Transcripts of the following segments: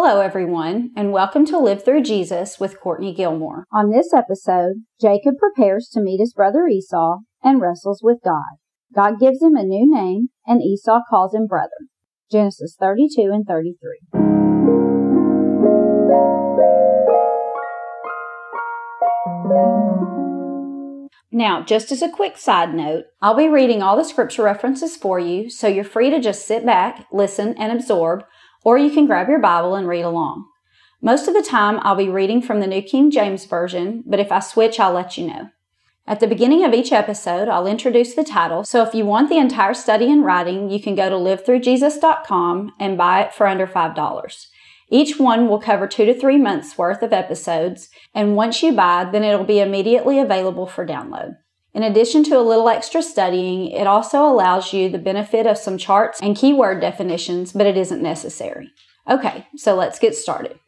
Hello, everyone, and welcome to Live Through Jesus with Courtney Gilmore. On this episode, Jacob prepares to meet his brother Esau and wrestles with God. God gives him a new name, and Esau calls him brother. Genesis 32 and 33. Now, just as a quick side note, I'll be reading all the scripture references for you, so you're free to just sit back, listen, and absorb, or you can grab your Bible and read along. Most of the time, I'll be reading from the New King James Version, but if I switch, I'll let you know. At the beginning of each episode, I'll introduce the title, so if you want the entire study in writing, you can go to livethroughjesus.com and buy it for under $5. Each one will cover two to three months worth of episodes, and once you buy, then it'll be immediately available for download. In addition to a little extra studying, it also allows you the benefit of some charts and keyword definitions, but it isn't necessary. Okay, so let's get started.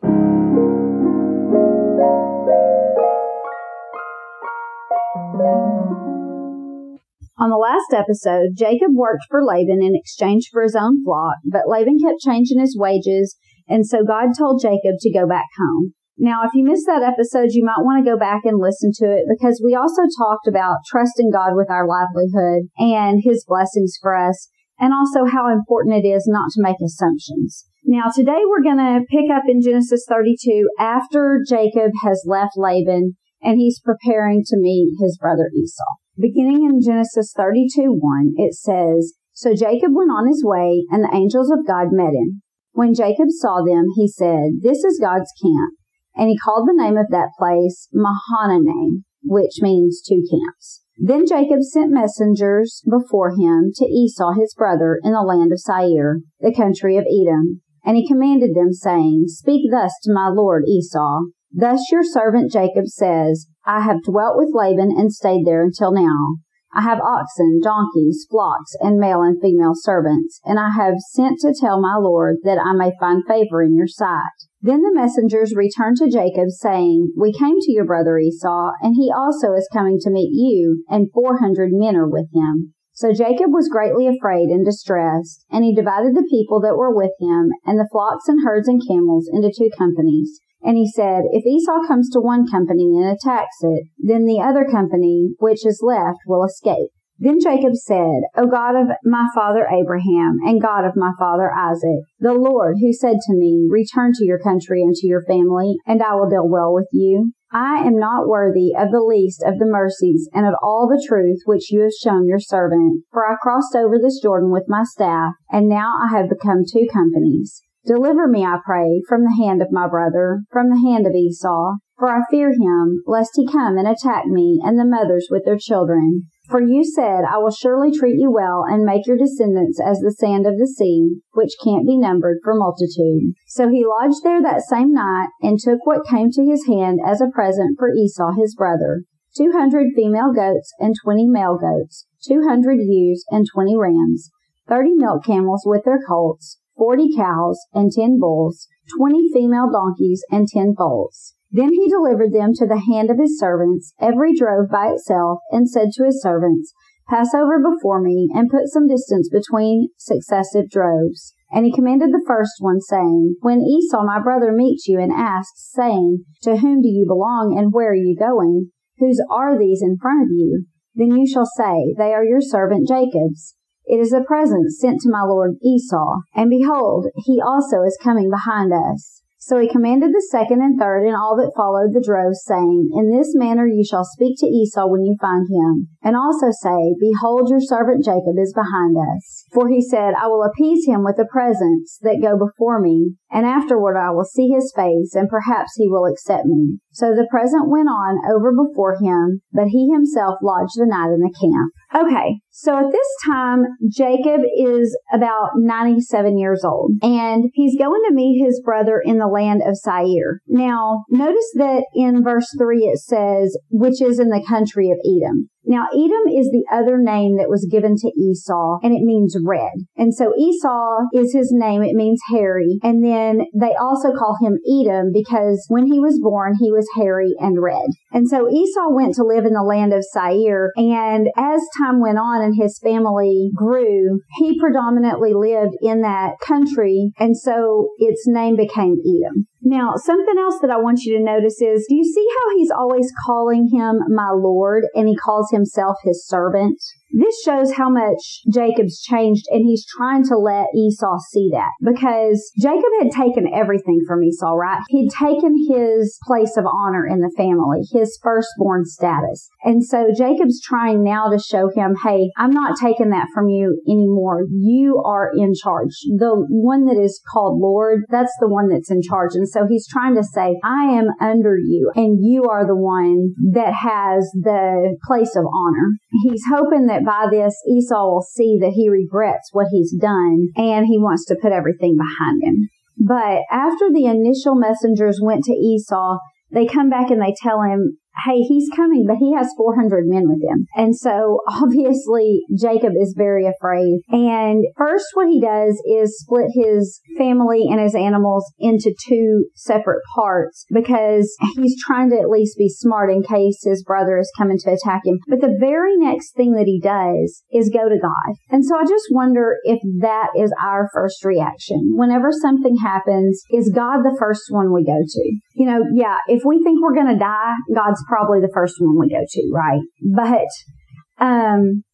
On the last episode, Jacob worked for Laban in exchange for his own flock, but Laban kept changing his wages and so God told Jacob to go back home. Now, if you missed that episode, you might want to go back and listen to it because we also talked about trusting God with our livelihood and his blessings for us and also how important it is not to make assumptions. Now, today we're going to pick up in Genesis 32 after Jacob has left Laban and he's preparing to meet his brother Esau. Beginning in Genesis 32 1, it says, So Jacob went on his way and the angels of God met him. When Jacob saw them, he said, This is God's camp. And he called the name of that place Mahanaim, which means two camps. Then Jacob sent messengers before him to Esau his brother in the land of Seir, the country of Edom. And he commanded them, saying, Speak thus to my lord Esau. Thus your servant Jacob says, I have dwelt with Laban and stayed there until now. I have oxen, donkeys, flocks, and male and female servants, and I have sent to tell my Lord that I may find favor in your sight. Then the messengers returned to Jacob, saying, We came to your brother Esau, and he also is coming to meet you, and four hundred men are with him. So Jacob was greatly afraid and distressed, and he divided the people that were with him, and the flocks and herds and camels into two companies and he said, If Esau comes to one company and attacks it, then the other company which is left will escape. Then Jacob said, O God of my father Abraham and God of my father Isaac, the Lord who said to me, Return to your country and to your family, and I will deal well with you. I am not worthy of the least of the mercies and of all the truth which you have shown your servant, for I crossed over this Jordan with my staff, and now I have become two companies. Deliver me, I pray, from the hand of my brother, from the hand of Esau, for I fear him, lest he come and attack me and the mothers with their children. For you said, I will surely treat you well and make your descendants as the sand of the sea, which can't be numbered for multitude. So he lodged there that same night and took what came to his hand as a present for Esau his brother. Two hundred female goats and twenty male goats, two hundred ewes and twenty rams, thirty milk camels with their colts, forty cows and ten bulls, twenty female donkeys and ten foals. Then he delivered them to the hand of his servants, every drove by itself, and said to his servants, Pass over before me, and put some distance between successive droves. And he commanded the first one, saying, When Esau my brother meets you and asks, saying, To whom do you belong, and where are you going? Whose are these in front of you? Then you shall say, They are your servant Jacob's. It is a present sent to my lord Esau. And behold, he also is coming behind us. So he commanded the second and third and all that followed the droves, saying, In this manner you shall speak to Esau when you find him. And also say, Behold, your servant Jacob is behind us. For he said, I will appease him with the presents that go before me, and afterward I will see his face, and perhaps he will accept me. So the present went on over before him, but he himself lodged the night in the camp. Okay, so at this time, Jacob is about 97 years old, and he's going to meet his brother in the land of Seir. Now, notice that in verse 3 it says, which is in the country of Edom. Now, Edom is the other name that was given to Esau, and it means red. And so Esau is his name. It means hairy. And then they also call him Edom because when he was born, he was hairy and red. And so Esau went to live in the land of Seir. And as time went on and his family grew, he predominantly lived in that country. And so its name became Edom. Now, something else that I want you to notice is, do you see how he's always calling him my Lord and he calls himself his servant? This shows how much Jacob's changed and he's trying to let Esau see that because Jacob had taken everything from Esau, right? He'd taken his place of honor in the family, his firstborn status. And so Jacob's trying now to show him, hey, I'm not taking that from you anymore. You are in charge. The one that is called Lord, that's the one that's in charge. And so he's trying to say, I am under you and you are the one that has the place of honor. He's hoping that by this Esau will see that he regrets what he's done and he wants to put everything behind him. But after the initial messengers went to Esau, they come back and they tell him, hey, he's coming, but he has 400 men with him. And so obviously Jacob is very afraid. And first what he does is split his family and his animals into two separate parts because he's trying to at least be smart in case his brother is coming to attack him. But the very next thing that he does is go to God. And so I just wonder if that is our first reaction. Whenever something happens, is God the first one we go to? You know, yeah, if we think we're going to die, God's probably the first one we go to, right? But, um,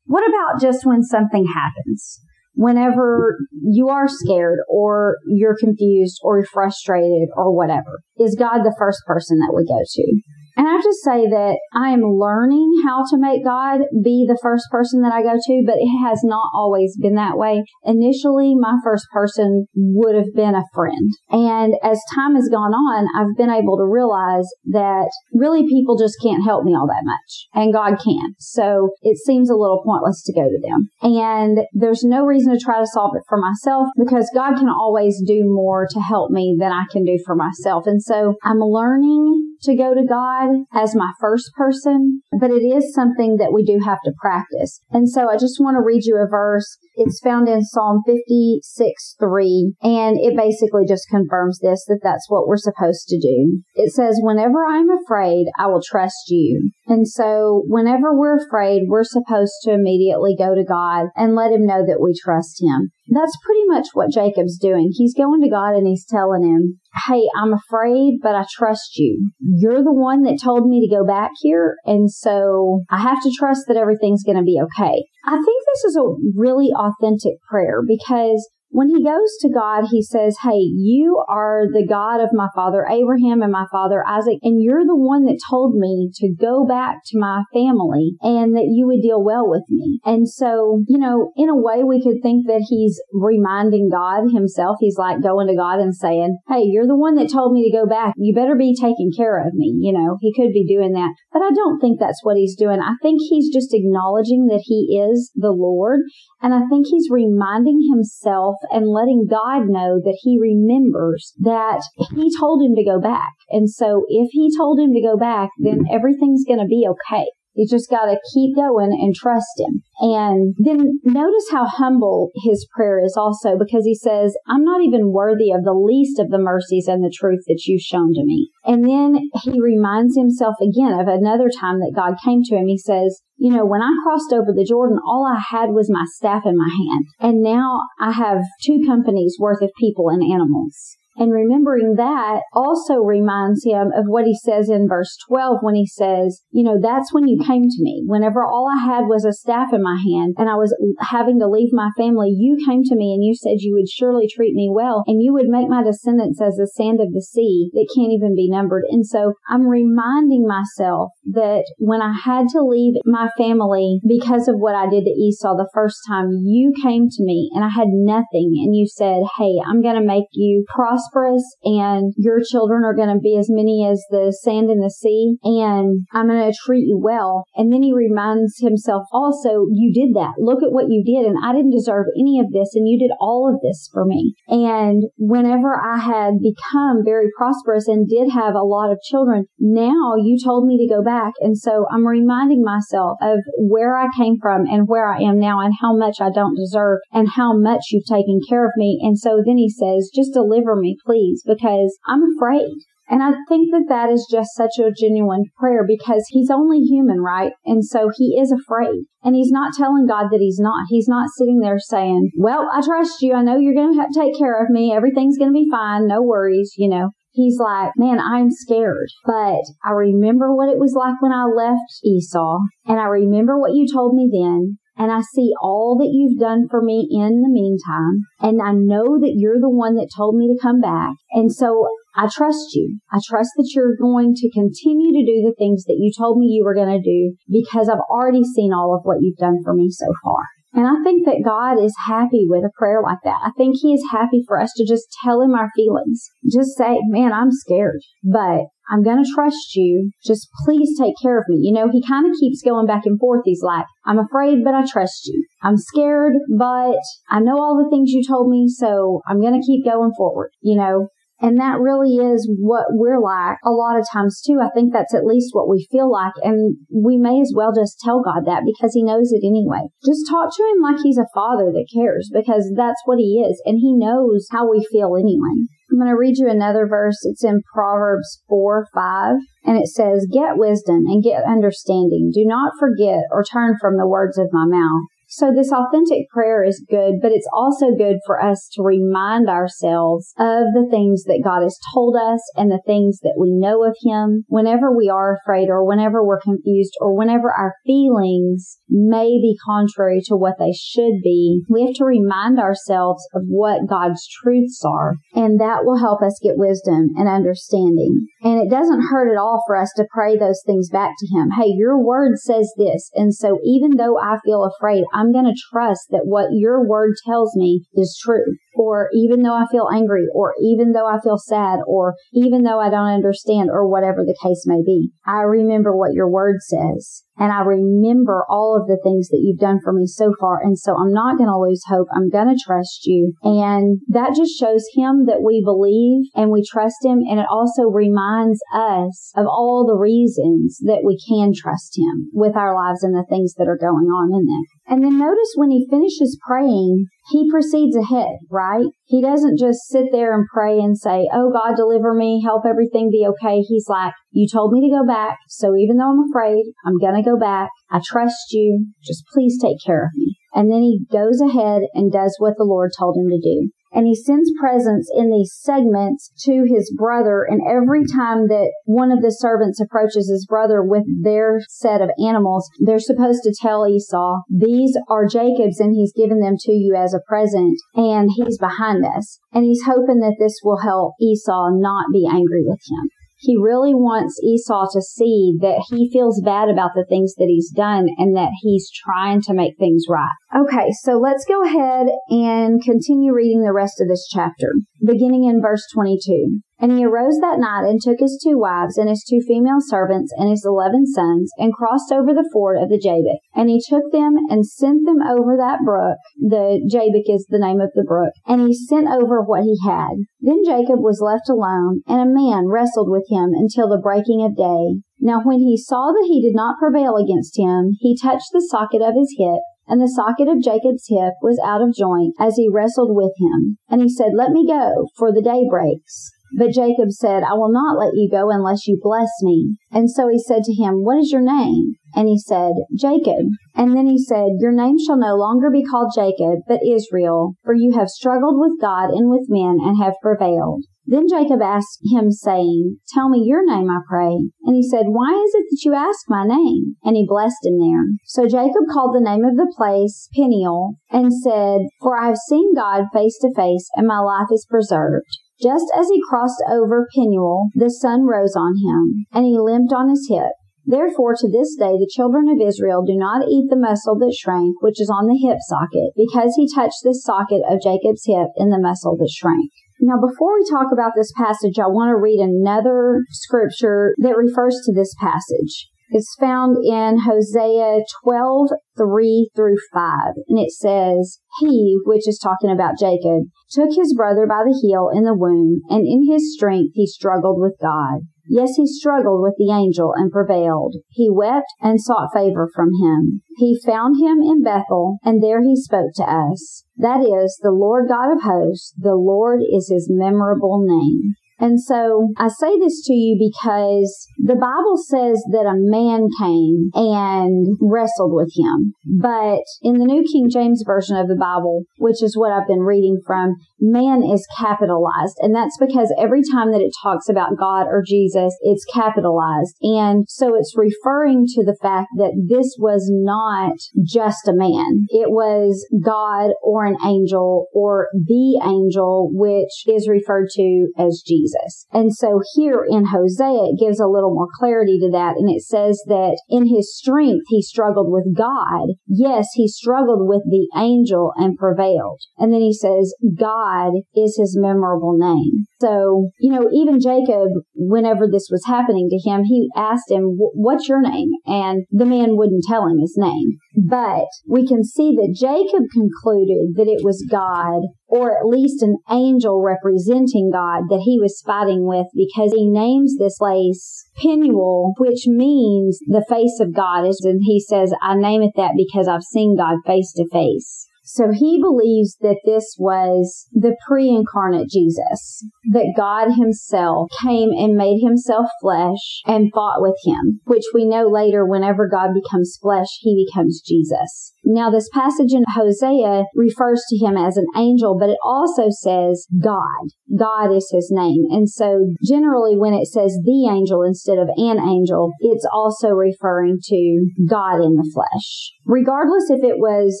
what about just when something happens? Whenever you are scared or you're confused or you're frustrated or whatever, is God the first person that we go to? And I have to say that I am learning how to make God be the first person that I go to, but it has not always been that way. Initially, my first person would have been a friend. And as time has gone on, I've been able to realize that really people just can't help me all that much and God can. So it seems a little pointless to go to them. And there's no reason to try to solve it for myself because God can always do more to help me than I can do for myself. And so I'm learning to go to God as my first person, but it is something that we do have to practice. And so I just want to read you a verse. It's found in Psalm 56 3, and it basically just confirms this that that's what we're supposed to do. It says, Whenever I'm afraid, I will trust you. And so whenever we're afraid, we're supposed to immediately go to God and let him know that we trust him. That's pretty much what Jacob's doing. He's going to God and he's telling him, Hey, I'm afraid, but I trust you. You're the one that told me to go back here. And so I have to trust that everything's going to be okay. I think this is a really authentic prayer because when he goes to God, he says, Hey, you are the God of my father Abraham and my father Isaac, and you're the one that told me to go back to my family and that you would deal well with me. And so, you know, in a way, we could think that he's reminding God himself. He's like going to God and saying, Hey, you're the one that told me to go back. You better be taking care of me. You know, he could be doing that, but I don't think that's what he's doing. I think he's just acknowledging that he is the Lord. And I think he's reminding himself and letting God know that he remembers that he told him to go back. And so if he told him to go back, then everything's going to be okay. You just got to keep going and trust him. And then notice how humble his prayer is also because he says, I'm not even worthy of the least of the mercies and the truth that you've shown to me. And then he reminds himself again of another time that God came to him. He says, you know, when I crossed over the Jordan, all I had was my staff in my hand. And now I have two companies worth of people and animals. And remembering that also reminds him of what he says in verse 12 when he says, you know, that's when you came to me. Whenever all I had was a staff in my hand and I was having to leave my family, you came to me and you said you would surely treat me well and you would make my descendants as the sand of the sea that can't even be numbered. And so I'm reminding myself that when I had to leave my family because of what I did to Esau the first time, you came to me and I had nothing and you said, Hey, I'm going to make you prosperous and your children are going to be as many as the sand in the sea and I'm going to treat you well. And then he reminds himself also, you did that. Look at what you did. And I didn't deserve any of this. And you did all of this for me. And whenever I had become very prosperous and did have a lot of children, now you told me to go back. And so I'm reminding myself of where I came from and where I am now and how much I don't deserve and how much you've taken care of me. And so then he says, just deliver me, please, because I'm afraid. And I think that that is just such a genuine prayer because he's only human, right? And so he is afraid. And he's not telling God that he's not. He's not sitting there saying, well, I trust you. I know you're going to take care of me. Everything's going to be fine. No worries, you know. He's like, man, I'm scared, but I remember what it was like when I left Esau and I remember what you told me then and I see all that you've done for me in the meantime. And I know that you're the one that told me to come back. And so I trust you. I trust that you're going to continue to do the things that you told me you were going to do because I've already seen all of what you've done for me so far. And I think that God is happy with a prayer like that. I think He is happy for us to just tell Him our feelings. Just say, man, I'm scared, but I'm going to trust you. Just please take care of me. You know, He kind of keeps going back and forth. He's like, I'm afraid, but I trust you. I'm scared, but I know all the things you told me, so I'm going to keep going forward. You know, and that really is what we're like a lot of times too. I think that's at least what we feel like. And we may as well just tell God that because he knows it anyway. Just talk to him like he's a father that cares because that's what he is. And he knows how we feel anyway. I'm going to read you another verse. It's in Proverbs 4, 5, and it says, Get wisdom and get understanding. Do not forget or turn from the words of my mouth. So this authentic prayer is good, but it's also good for us to remind ourselves of the things that God has told us and the things that we know of Him whenever we are afraid or whenever we're confused or whenever our feelings may be contrary to what they should be. We have to remind ourselves of what God's truths are and that will help us get wisdom and understanding. And it doesn't hurt at all for us to pray those things back to Him. Hey, your word says this. And so even though I feel afraid, going to trust that what your word tells me is true. Or even though I feel angry, or even though I feel sad, or even though I don't understand, or whatever the case may be, I remember what your word says. And I remember all of the things that you've done for me so far. And so I'm not going to lose hope. I'm going to trust you. And that just shows him that we believe and we trust him. And it also reminds us of all the reasons that we can trust him with our lives and the things that are going on in them. And then notice when he finishes praying, he proceeds ahead, right? He doesn't just sit there and pray and say, Oh God, deliver me, help everything be okay. He's like, You told me to go back. So even though I'm afraid, I'm going to go back. I trust you. Just please take care of me. And then he goes ahead and does what the Lord told him to do and he sends presents in these segments to his brother. And every time that one of the servants approaches his brother with their set of animals, they're supposed to tell Esau, these are Jacob's and he's given them to you as a present and he's behind us. And he's hoping that this will help Esau not be angry with him. He really wants Esau to see that he feels bad about the things that he's done and that he's trying to make things right. Okay, so let's go ahead and continue reading the rest of this chapter, beginning in verse 22. And he arose that night and took his two wives and his two female servants and his eleven sons and crossed over the ford of the Jabbok. And he took them and sent them over that brook. The Jabbok is the name of the brook. And he sent over what he had. Then Jacob was left alone and a man wrestled with him until the breaking of day. Now when he saw that he did not prevail against him, he touched the socket of his hip and the socket of Jacob's hip was out of joint as he wrestled with him. And he said, Let me go, for the day breaks. But Jacob said, I will not let you go unless you bless me. And so he said to him, What is your name? And he said, Jacob. And then he said, Your name shall no longer be called Jacob, but Israel, for you have struggled with God and with men and have prevailed. Then Jacob asked him, saying, Tell me your name, I pray. And he said, Why is it that you ask my name? And he blessed him there. So Jacob called the name of the place Peniel, and said, For I have seen God face to face, and my life is preserved. Just as he crossed over Peniel, the sun rose on him, and he limped on his hip. Therefore, to this day, the children of Israel do not eat the muscle that shrank, which is on the hip socket, because he touched the socket of Jacob's hip in the muscle that shrank. Now, before we talk about this passage, I want to read another scripture that refers to this passage. It's found in Hosea 12, 3 through 5. And it says, He, which is talking about Jacob, took his brother by the heel in the womb, and in his strength he struggled with God. Yes, he struggled with the angel and prevailed. He wept and sought favor from him. He found him in Bethel, and there he spoke to us. That is, the Lord God of hosts, the Lord is his memorable name. And so I say this to you because the Bible says that a man came and wrestled with him. But in the New King James Version of the Bible, which is what I've been reading from, man is capitalized. And that's because every time that it talks about God or Jesus, it's capitalized. And so it's referring to the fact that this was not just a man. It was God or an angel or the angel, which is referred to as Jesus. And so here in Hosea, it gives a little more clarity to that. And it says that in his strength, he struggled with God. Yes, he struggled with the angel and prevailed. And then he says, God is his memorable name. So, you know, even Jacob, whenever this was happening to him, he asked him, what's your name? And the man wouldn't tell him his name. But we can see that Jacob concluded that it was God or at least an angel representing God that he was fighting with because he names this place Peniel, which means the face of God. And he says, I name it that because I've seen God face to face. So he believes that this was the pre-incarnate Jesus, that God himself came and made himself flesh and fought with him, which we know later whenever God becomes flesh, he becomes Jesus. Now, this passage in Hosea refers to him as an angel, but it also says God. God is his name. And so generally when it says the angel instead of an angel, it's also referring to God in the flesh. Regardless if it was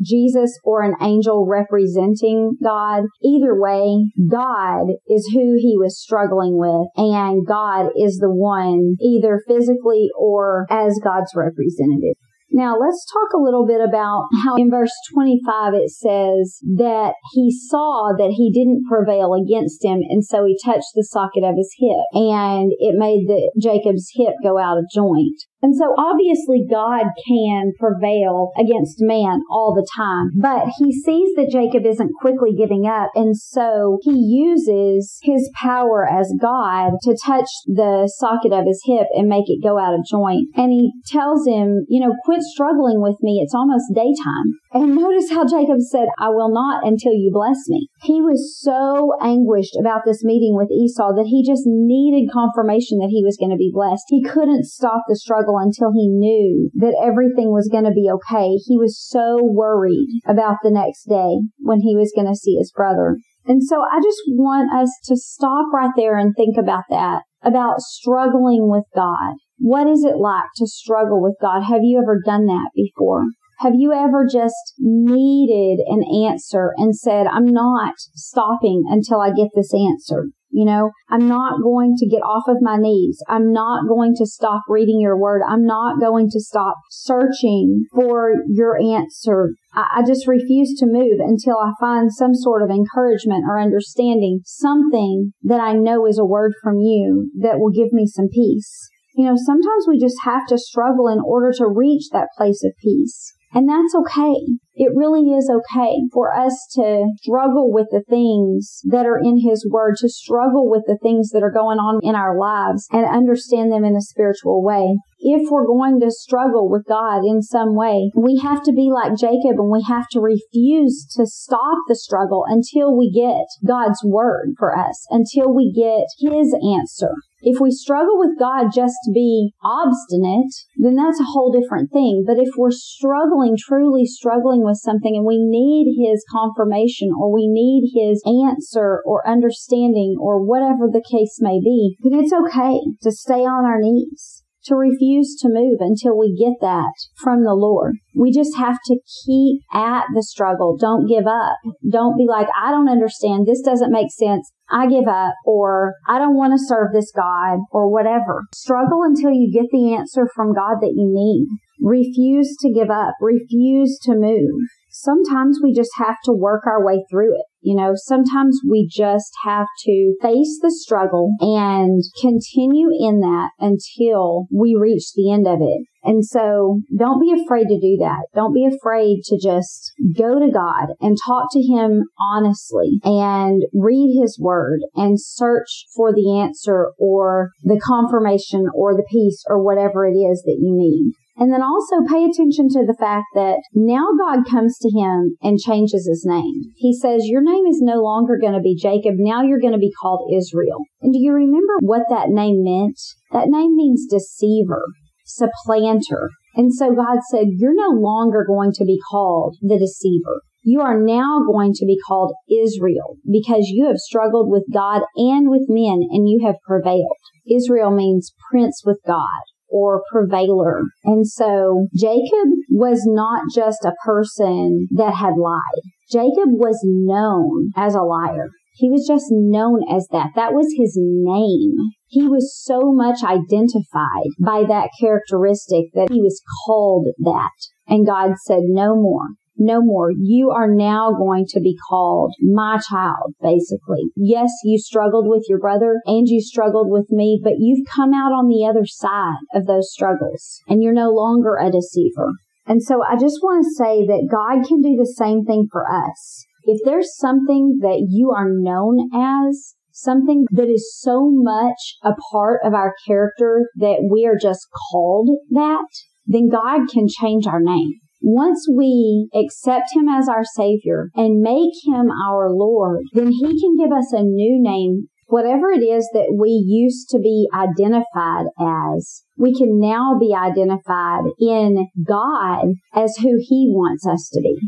Jesus or an angel representing God, either way, God is who he was struggling with and God is the one either physically or as God's representative. Now let's talk a little bit about how in verse 25 it says that he saw that he didn't prevail against him and so he touched the socket of his hip and it made the Jacob's hip go out of joint. And so obviously God can prevail against man all the time, but he sees that Jacob isn't quickly giving up. And so he uses his power as God to touch the socket of his hip and make it go out of joint. And he tells him, you know, quit struggling with me. It's almost daytime. And notice how Jacob said, I will not until you bless me. He was so anguished about this meeting with Esau that he just needed confirmation that he was going to be blessed. He couldn't stop the struggle until he knew that everything was going to be okay. He was so worried about the next day when he was going to see his brother. And so I just want us to stop right there and think about that, about struggling with God. What is it like to struggle with God? Have you ever done that before? Have you ever just needed an answer and said, I'm not stopping until I get this answer? You know, I'm not going to get off of my knees. I'm not going to stop reading your word. I'm not going to stop searching for your answer. I, I just refuse to move until I find some sort of encouragement or understanding, something that I know is a word from you that will give me some peace. You know, sometimes we just have to struggle in order to reach that place of peace. And that's okay. It really is okay for us to struggle with the things that are in His Word, to struggle with the things that are going on in our lives and understand them in a spiritual way. If we're going to struggle with God in some way, we have to be like Jacob and we have to refuse to stop the struggle until we get God's Word for us, until we get His answer. If we struggle with God just to be obstinate, then that's a whole different thing. But if we're struggling, truly struggling with something and we need His confirmation or we need His answer or understanding or whatever the case may be, then it's okay to stay on our knees to refuse to move until we get that from the Lord. We just have to keep at the struggle. Don't give up. Don't be like, I don't understand. This doesn't make sense. I give up or I don't want to serve this God or whatever. Struggle until you get the answer from God that you need. Refuse to give up. Refuse to move. Sometimes we just have to work our way through it. You know, sometimes we just have to face the struggle and continue in that until we reach the end of it. And so don't be afraid to do that. Don't be afraid to just go to God and talk to Him honestly and read His Word and search for the answer or the confirmation or the peace or whatever it is that you need. And then also pay attention to the fact that now God comes to him and changes his name. He says, your name is no longer going to be Jacob. Now you're going to be called Israel. And do you remember what that name meant? That name means deceiver, supplanter. And so God said, you're no longer going to be called the deceiver. You are now going to be called Israel because you have struggled with God and with men and you have prevailed. Israel means prince with God or prevailer. And so Jacob was not just a person that had lied. Jacob was known as a liar. He was just known as that. That was his name. He was so much identified by that characteristic that he was called that. And God said, no more no more. You are now going to be called my child, basically. Yes, you struggled with your brother and you struggled with me, but you've come out on the other side of those struggles and you're no longer a deceiver. And so I just want to say that God can do the same thing for us. If there's something that you are known as, something that is so much a part of our character that we are just called that, then God can change our name. Once we accept him as our savior and make him our Lord, then he can give us a new name. Whatever it is that we used to be identified as, we can now be identified in God as who he wants us to be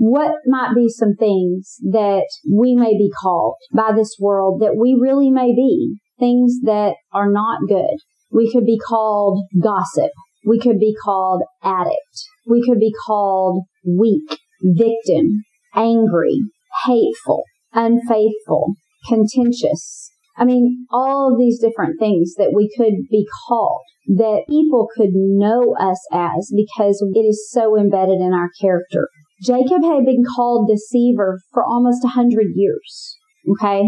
what might be some things that we may be called by this world that we really may be things that are not good. We could be called gossip. We could be called addict. We could be called weak, victim, angry, hateful, unfaithful, contentious. I mean, all of these different things that we could be called that people could know us as because it is so embedded in our character. Jacob had been called deceiver for almost a hundred years. Okay.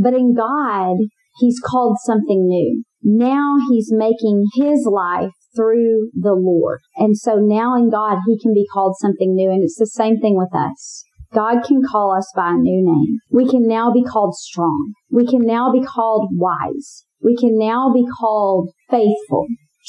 But in God, he's called something new. Now he's making his life through the Lord. And so now in God, he can be called something new. And it's the same thing with us. God can call us by a new name. We can now be called strong. We can now be called wise. We can now be called faithful,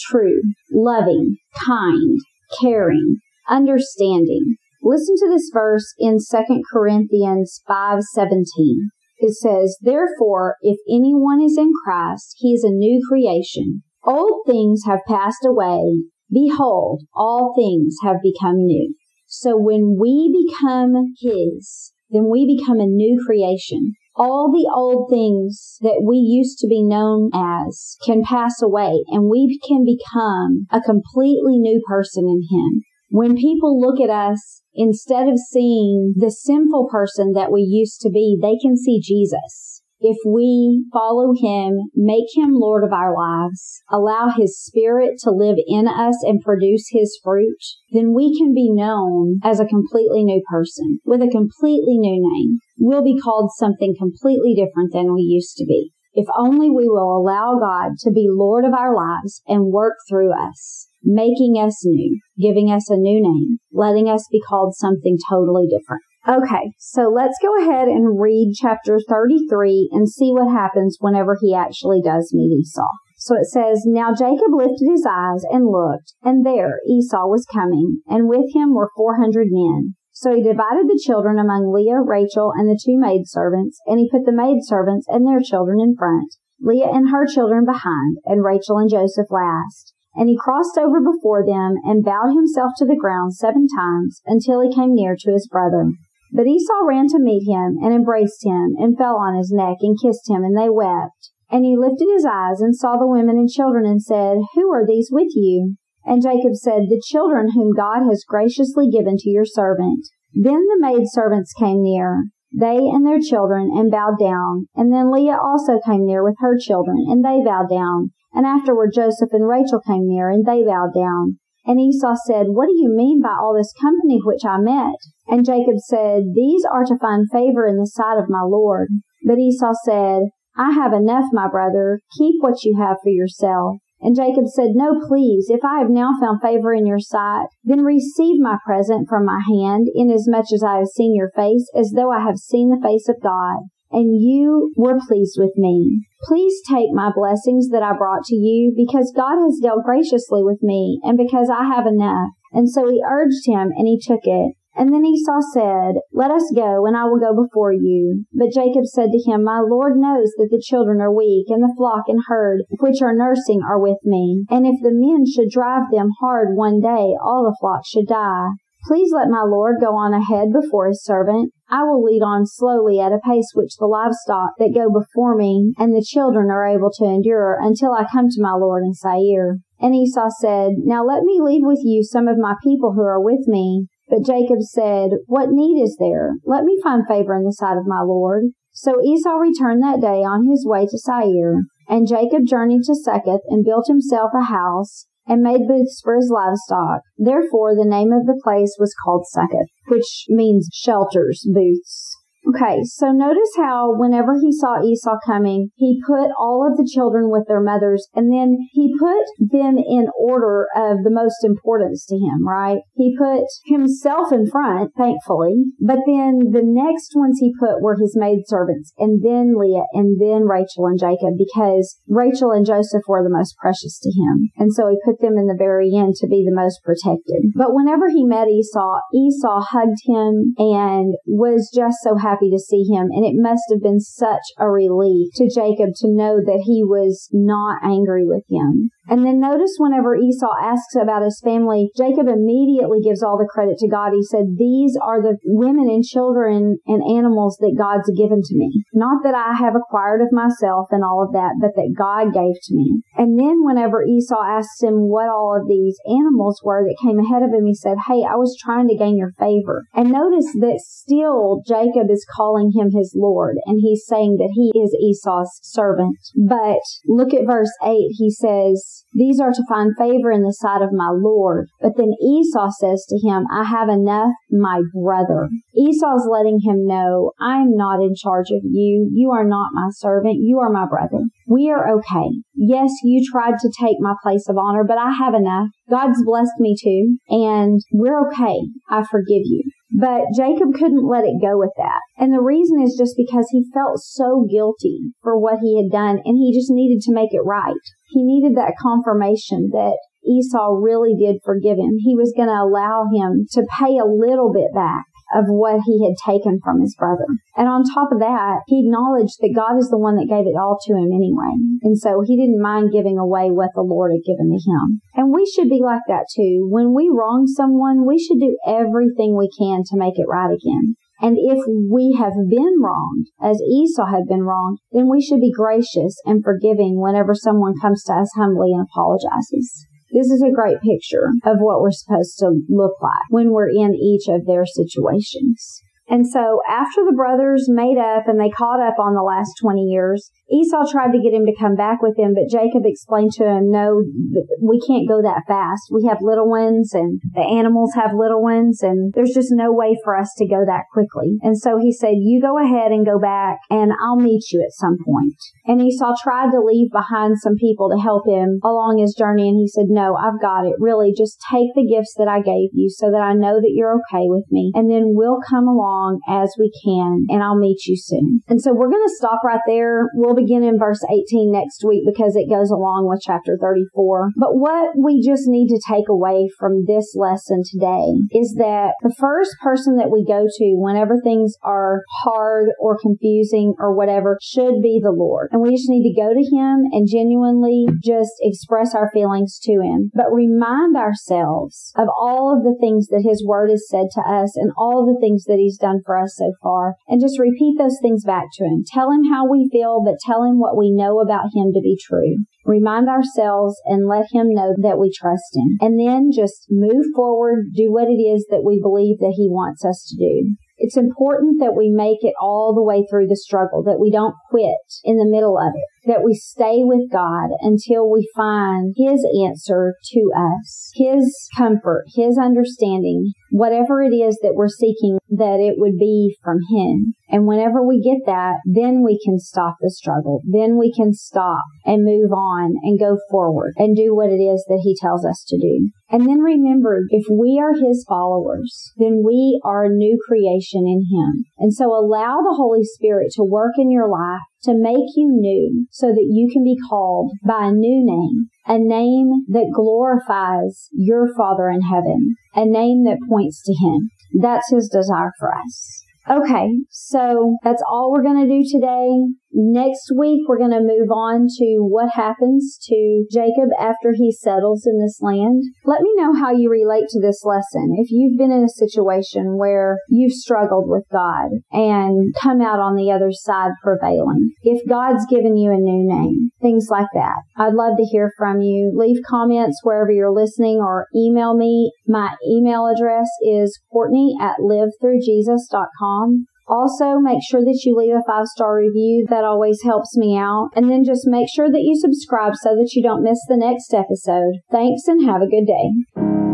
true, loving, kind, caring, understanding. Listen to this verse in 2 Corinthians 5:17. It says, "Therefore, if anyone is in Christ, he is a new creation. Old things have passed away. Behold, all things have become new. So when we become His, then we become a new creation. All the old things that we used to be known as can pass away and we can become a completely new person in Him. When people look at us, instead of seeing the sinful person that we used to be, they can see Jesus if we follow him, make him Lord of our lives, allow his spirit to live in us and produce his fruit, then we can be known as a completely new person with a completely new name. We'll be called something completely different than we used to be. If only we will allow God to be Lord of our lives and work through us, making us new, giving us a new name, letting us be called something totally different. Okay, so let's go ahead and read chapter 33 and see what happens whenever he actually does meet Esau. So it says, Now Jacob lifted his eyes and looked, and there Esau was coming, and with him were four hundred men. So he divided the children among Leah, Rachel, and the two maidservants, and he put the maidservants and their children in front, Leah and her children behind, and Rachel and Joseph last. And he crossed over before them and bowed himself to the ground seven times until he came near to his brother. But Esau ran to meet him and embraced him and fell on his neck and kissed him and they wept. And he lifted his eyes and saw the women and children and said, Who are these with you? And Jacob said, The children whom God has graciously given to your servant. Then the maidservants came near, they and their children, and bowed down. And then Leah also came near with her children, and they bowed down. And afterward Joseph and Rachel came near, and they bowed down. And Esau said, What do you mean by all this company which I met? And Jacob said, These are to find favor in the sight of my Lord. But Esau said, I have enough, my brother. Keep what you have for yourself. And Jacob said, No, please, if I have now found favor in your sight, then receive my present from my hand, inasmuch as I have seen your face, as though I have seen the face of God and you were pleased with me. Please take my blessings that I brought to you because God has dealt graciously with me and because I have enough. And so he urged him and he took it. And then Esau said, Let us go, and I will go before you. But Jacob said to him, My Lord knows that the children are weak, and the flock and herd which are nursing are with me. And if the men should drive them hard one day, all the flock should die. Please let my Lord go on ahead before his servant. I will lead on slowly at a pace which the livestock that go before me and the children are able to endure until I come to my Lord in Seir. And Esau said, Now let me leave with you some of my people who are with me. But Jacob said, What need is there? Let me find favor in the sight of my Lord. So Esau returned that day on his way to Seir. And Jacob journeyed to Succoth and built himself a house and made booths for his livestock. Therefore, the name of the place was called Succoth, which means shelters, booths. Okay, so notice how whenever he saw Esau coming, he put all of the children with their mothers and then he put them in order of the most importance to him, right? He put himself in front, thankfully, but then the next ones he put were his maidservants and then Leah and then Rachel and Jacob because Rachel and Joseph were the most precious to him. And so he put them in the very end to be the most protected. But whenever he met Esau, Esau hugged him and was just so happy happy to see him, and it must have been such a relief to Jacob to know that he was not angry with him. And then notice whenever Esau asks about his family, Jacob immediately gives all the credit to God. He said, These are the women and children and animals that God's given to me. Not that I have acquired of myself and all of that, but that God gave to me. And then whenever Esau asks him what all of these animals were that came ahead of him, he said, Hey, I was trying to gain your favor. And notice that still Jacob is calling him his Lord and he's saying that he is Esau's servant. But look at verse 8. He says, these are to find favor in the sight of my Lord. But then Esau says to him, I have enough, my brother. Esau's letting him know, I am not in charge of you. You are not my servant. You are my brother. We are okay. Yes, you tried to take my place of honor, but I have enough. God's blessed me too, and we're okay. I forgive you. But Jacob couldn't let it go with that. And the reason is just because he felt so guilty for what he had done and he just needed to make it right. He needed that confirmation that Esau really did forgive him. He was going to allow him to pay a little bit back of what he had taken from his brother. And on top of that, he acknowledged that God is the one that gave it all to him anyway. And so he didn't mind giving away what the Lord had given to him. And we should be like that too. When we wrong someone, we should do everything we can to make it right again. And if we have been wronged, as Esau had been wronged, then we should be gracious and forgiving whenever someone comes to us humbly and apologizes. This is a great picture of what we're supposed to look like when we're in each of their situations. And so after the brothers made up and they caught up on the last 20 years, Esau tried to get him to come back with him, but Jacob explained to him, no, we can't go that fast. We have little ones and the animals have little ones and there's just no way for us to go that quickly. And so he said, you go ahead and go back and I'll meet you at some point. And Esau tried to leave behind some people to help him along his journey. And he said, no, I've got it. Really, just take the gifts that I gave you so that I know that you're okay with me. And then we'll come along as we can and I'll meet you soon. And so we're going to stop right there. We'll begin in verse 18 next week because it goes along with chapter 34. But what we just need to take away from this lesson today is that the first person that we go to whenever things are hard or confusing or whatever should be the Lord. And we just need to go to Him and genuinely just express our feelings to Him. But remind ourselves of all of the things that His Word has said to us and all the things that He's done for us so far. And just repeat those things back to Him. Tell Him how we feel, but tell Him what we know about Him to be true. Remind ourselves and let Him know that we trust Him. And then just move forward, do what it is that we believe that He wants us to do. It's important that we make it all the way through the struggle, that we don't quit in the middle of it. That we stay with God until we find His answer to us, His comfort, His understanding, whatever it is that we're seeking, that it would be from Him. And whenever we get that, then we can stop the struggle. Then we can stop and move on and go forward and do what it is that He tells us to do. And then remember, if we are His followers, then we are a new creation in Him. And so allow the Holy Spirit to work in your life to make you new so that you can be called by a new name, a name that glorifies your Father in heaven, a name that points to Him. That's His desire for us. Okay, so that's all we're going to do today. Next week, we're going to move on to what happens to Jacob after he settles in this land. Let me know how you relate to this lesson. If you've been in a situation where you've struggled with God and come out on the other side prevailing. If God's given you a new name, things like that. I'd love to hear from you. Leave comments wherever you're listening or email me. My email address is Courtney at livethroughjesus.com. Also, make sure that you leave a five star review. That always helps me out. And then just make sure that you subscribe so that you don't miss the next episode. Thanks and have a good day.